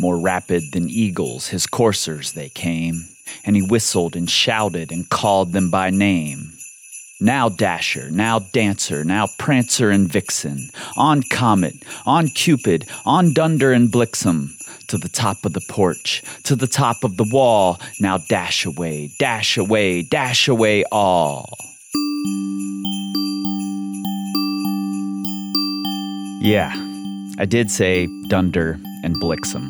More rapid than eagles, his coursers they came, and he whistled and shouted and called them by name. Now Dasher, now Dancer, now Prancer and Vixen, on Comet, on Cupid, on Dunder and Blixen, to the top of the porch, to the top of the wall, now dash away, dash away, dash away all. Yeah, I did say Dunder and Blixen.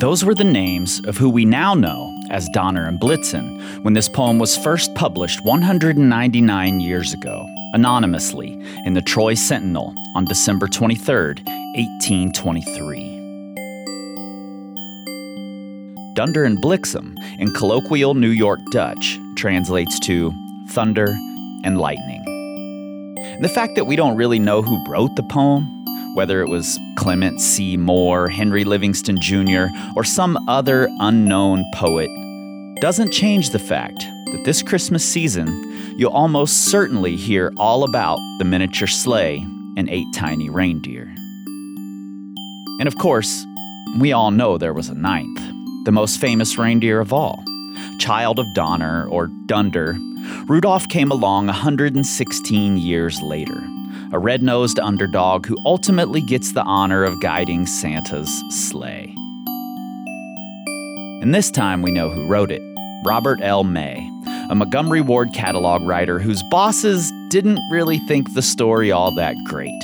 Those were the names of who we now know as Donner and Blitzen when this poem was first published 199 years ago, anonymously, in the Troy Sentinel on December 23, 1823. Dunder and Blixen in colloquial New York Dutch translates to thunder and lightning. The fact that we don't really know who wrote the poem whether it was Clement C. Moore, Henry Livingston Jr., or some other unknown poet, doesn't change the fact that this Christmas season, you'll almost certainly hear all about the miniature sleigh and eight tiny reindeer. And of course, we all know there was a ninth, the most famous reindeer of all. Child of Donner, or Dunder, Rudolph came along 116 years later a red nosed underdog who ultimately gets the honor of guiding Santa's sleigh. And this time we know who wrote it Robert L. May, a Montgomery Ward catalog writer whose bosses didn't really think the story all that great,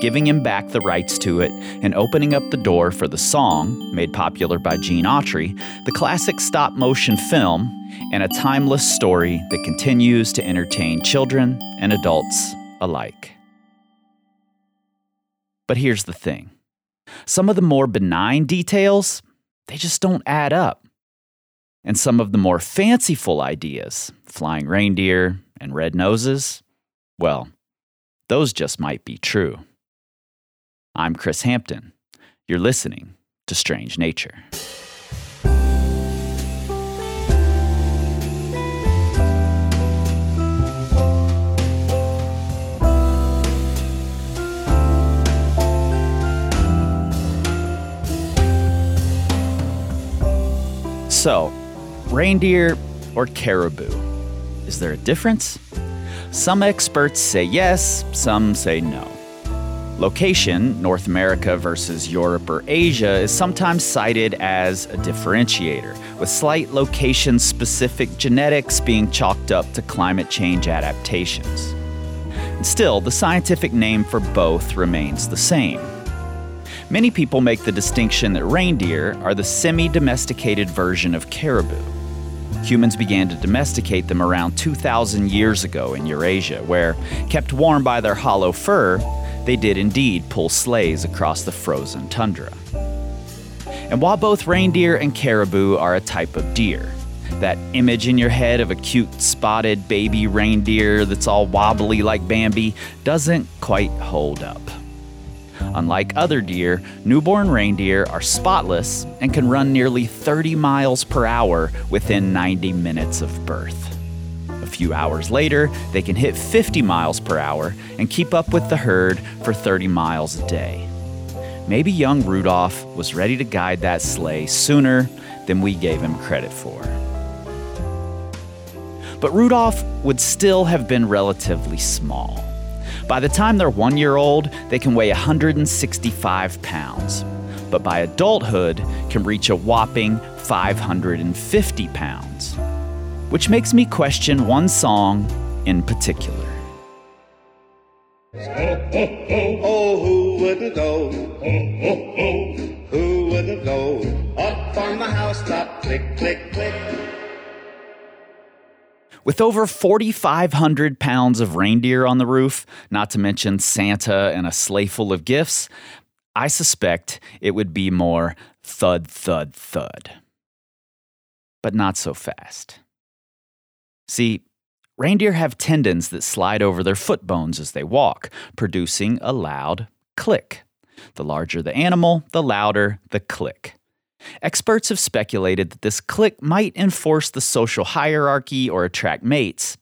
giving him back the rights to it and opening up the door for the song, made popular by Gene Autry, the classic stop motion film, and a timeless story that continues to entertain children and adults alike. But here's the thing some of the more benign details, they just don't add up. And some of the more fanciful ideas, flying reindeer and red noses, well, those just might be true. I'm Kris Hampton. You're listening to Strange Nature. So, reindeer or caribou? Is there a difference? Some experts say yes, some say no. Location, North America versus Europe or Asia, is sometimes cited as a differentiator, with slight location specific genetics being chalked up to climate change adaptations. Still, the scientific name for both remains the same Many people make the distinction that reindeer are the semi domesticated version of caribou. Humans began to domesticate them around 2,000 years ago in Eurasia, where, kept warm by their hollow fur, they did indeed pull sleighs across the frozen tundra. And while both reindeer and caribou are a type of deer, that image in your head of a cute spotted baby reindeer that's all wobbly like Bambi doesn't quite hold up. Unlike other deer, newborn reindeer are spotless and can run nearly 30 miles per hour within 90 minutes of birth. A few hours later, they can hit 50 miles per hour and keep up with the herd for 30 miles a day. Maybe young Rudolph was ready to guide that sleigh sooner than we gave him credit for. But Rudolph would still have been relatively small. By the time they're one year old, they can weigh 165 pounds, but by adulthood can reach a whopping 550 pounds. Which makes me question one song in particular. Oh, who wouldn't go? Oh, oh, oh, who wouldn't go? Up on the housetop, click, click, click. With over 4,500 pounds of reindeer on the roof, not to mention Santa and a sleigh full of gifts, I suspect it would be more thud, thud, thud. But not so fast. See, reindeer have tendons that slide over their foot bones as they walk, producing a loud click. The larger the animal, the louder the click. Experts have speculated that this click might enforce the social hierarchy or attract mates.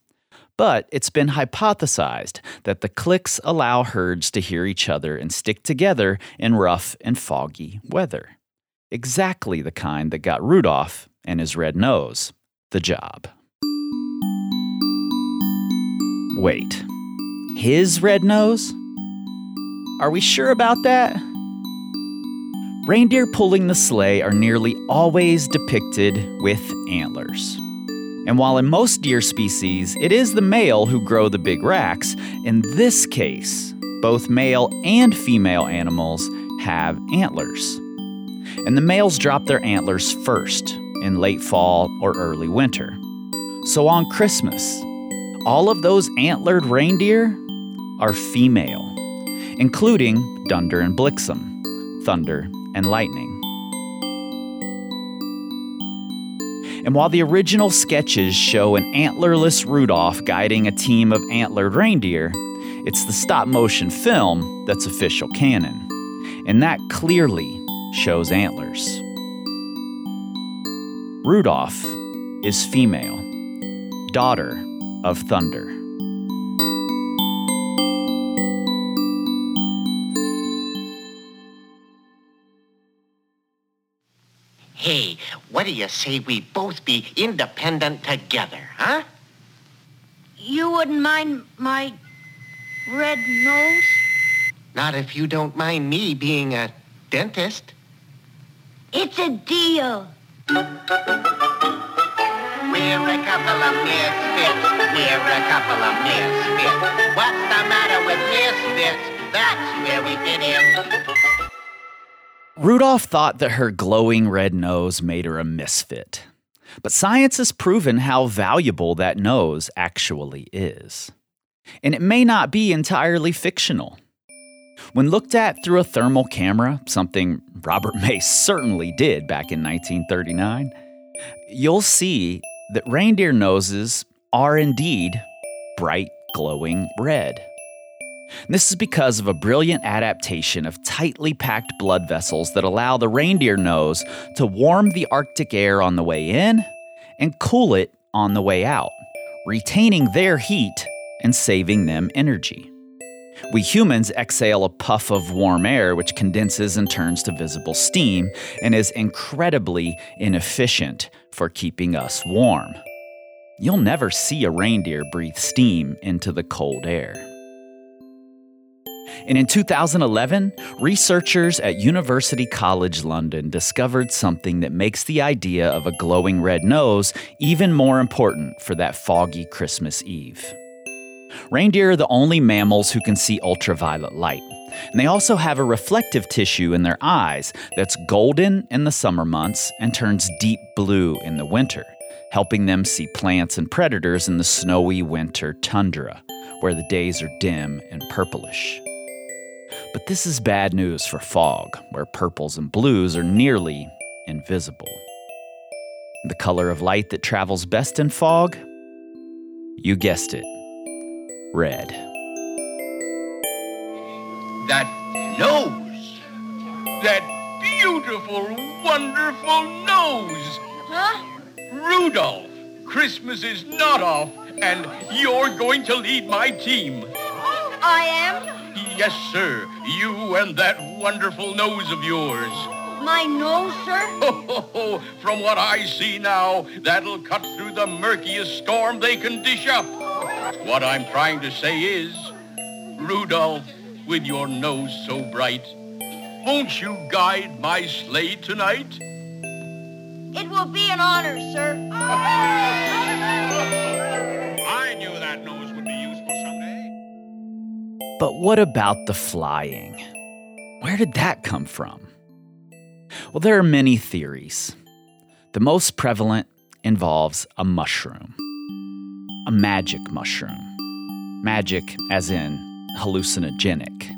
But it's been hypothesized that the clicks allow herds to hear each other and stick together in rough and foggy weather. Exactly the kind that got Rudolph and his red nose the job. Wait, his red nose? Are we sure about that? Reindeer pulling the sleigh are nearly always depicted with antlers. And while in most deer species it is the male who grow the big racks, in this case, both male and female animals have antlers. And the males drop their antlers first in late fall or early winter. So on Christmas, all of those antlered reindeer are female, including Dunder and Blixen, Thunder and lightning. And while the original sketches show an antlerless Rudolph guiding a team of antlered reindeer, it's the stop motion film that's official canon. And that clearly shows antlers. Rudolph is female, daughter of thunder. Do you say we both be independent together, huh? You wouldn't mind my red nose? Not if you don't mind me being a dentist. It's a deal. We're a couple of misfits. We're a couple of misfits. What's the matter with misfits? That's where we fit in. Rudolph thought that her glowing red nose made her a misfit. But science has proven how valuable that nose actually is. And it may not be entirely fictional. When looked at through a thermal camera, something Robert May certainly did back in 1939, you'll see that reindeer noses are indeed bright, glowing red. This is because of a brilliant adaptation of tightly packed blood vessels that allow the reindeer nose to warm the Arctic air on the way in and cool it on the way out, retaining their heat and saving them energy. We humans exhale a puff of warm air which condenses and turns to visible steam and is incredibly inefficient for keeping us warm. You'll never see a reindeer breathe steam into the cold air. And in 2011, researchers at University College London discovered something that makes the idea of a glowing red nose even more important for that foggy Christmas Eve. Reindeer are the only mammals who can see ultraviolet light. And they also have a reflective tissue in their eyes that's golden in the summer months and turns deep blue in the winter, helping them see plants and predators in the snowy winter tundra, where the days are dim and purplish. But this is bad news for fog, where purples and blues are nearly invisible. The color of light that travels best in fog? You guessed it red. That nose! That beautiful, wonderful nose! Huh? Rudolph, Christmas is not off, and you're going to lead my team. I am? Yes, sir. You and that wonderful nose of yours. My nose, sir? Oh, from what I see now, that'll cut through the murkiest storm they can dish up. What I'm trying to say is, Rudolph, with your nose so bright, won't you guide my sleigh tonight? It will be an honor, sir. I knew that nose But what about the flying? Where did that come from? Well, there are many theories. The most prevalent involves a mushroom, a magic mushroom. Magic, as in hallucinogenic.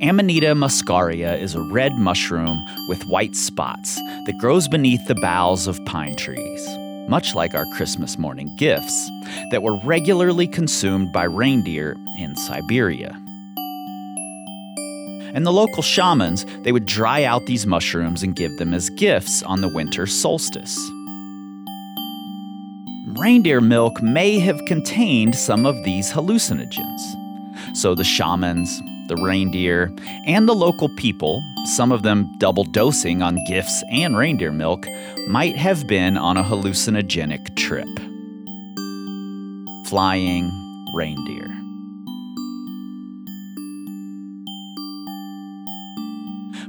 Amanita muscaria is a red mushroom with white spots that grows beneath the boughs of pine trees, much like our Christmas morning gifts that were regularly consumed by reindeer in Siberia. And the local shamans, they would dry out these mushrooms and give them as gifts on the winter solstice. reindeer milk may have contained some of these hallucinogens. So the shamans, the reindeer, and the local people, some of them double dosing on gifts and reindeer milk, might have been on a hallucinogenic trip. Flying reindeer.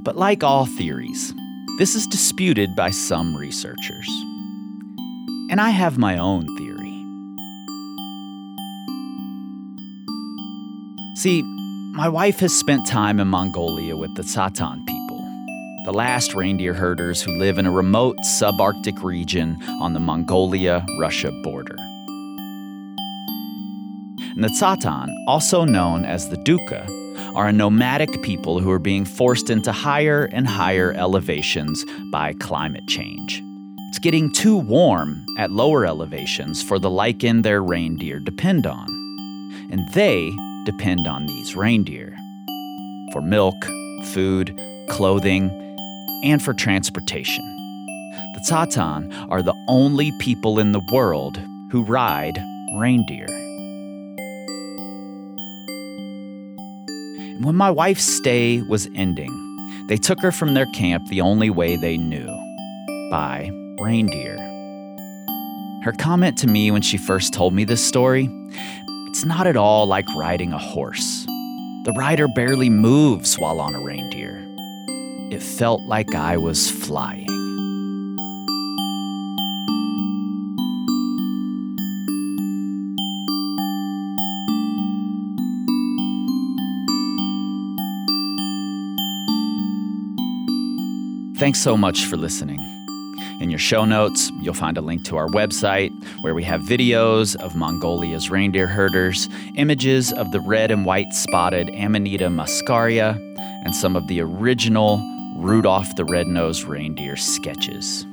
But like all theories, this is disputed by some researchers. And I have my own theory. See, my wife has spent time in Mongolia with the Tsatan people, the last reindeer herders who live in a remote subarctic region on the Mongolia Russia border. The Tsatan, also known as the Duka, are a nomadic people who are being forced into higher and higher elevations by climate change. It's getting too warm at lower elevations for the lichen their reindeer depend on. And they depend on these reindeer for milk, food, clothing, and for transportation. The Tsatan are the only people in the world who ride reindeer. when my wife's stay was ending, they took her from their camp the only way they knew by reindeer. Her comment to me when she first told me this story it's not at all like riding a horse. The rider barely moves while on a reindeer. It felt like I was flying. Thanks so much for listening. In your show notes, you'll find a link to our website where we have videos of Mongolia's reindeer herders, images of the red and white spotted Amanita muscaria, and some of the original Rudolph the Red-Nosed Reindeer sketches.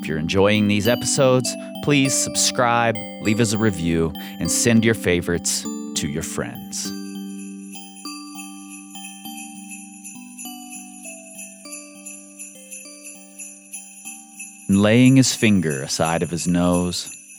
If you're enjoying these episodes, please subscribe, leave us a review, and send your favorites to your friends. laying his finger aside of his nose,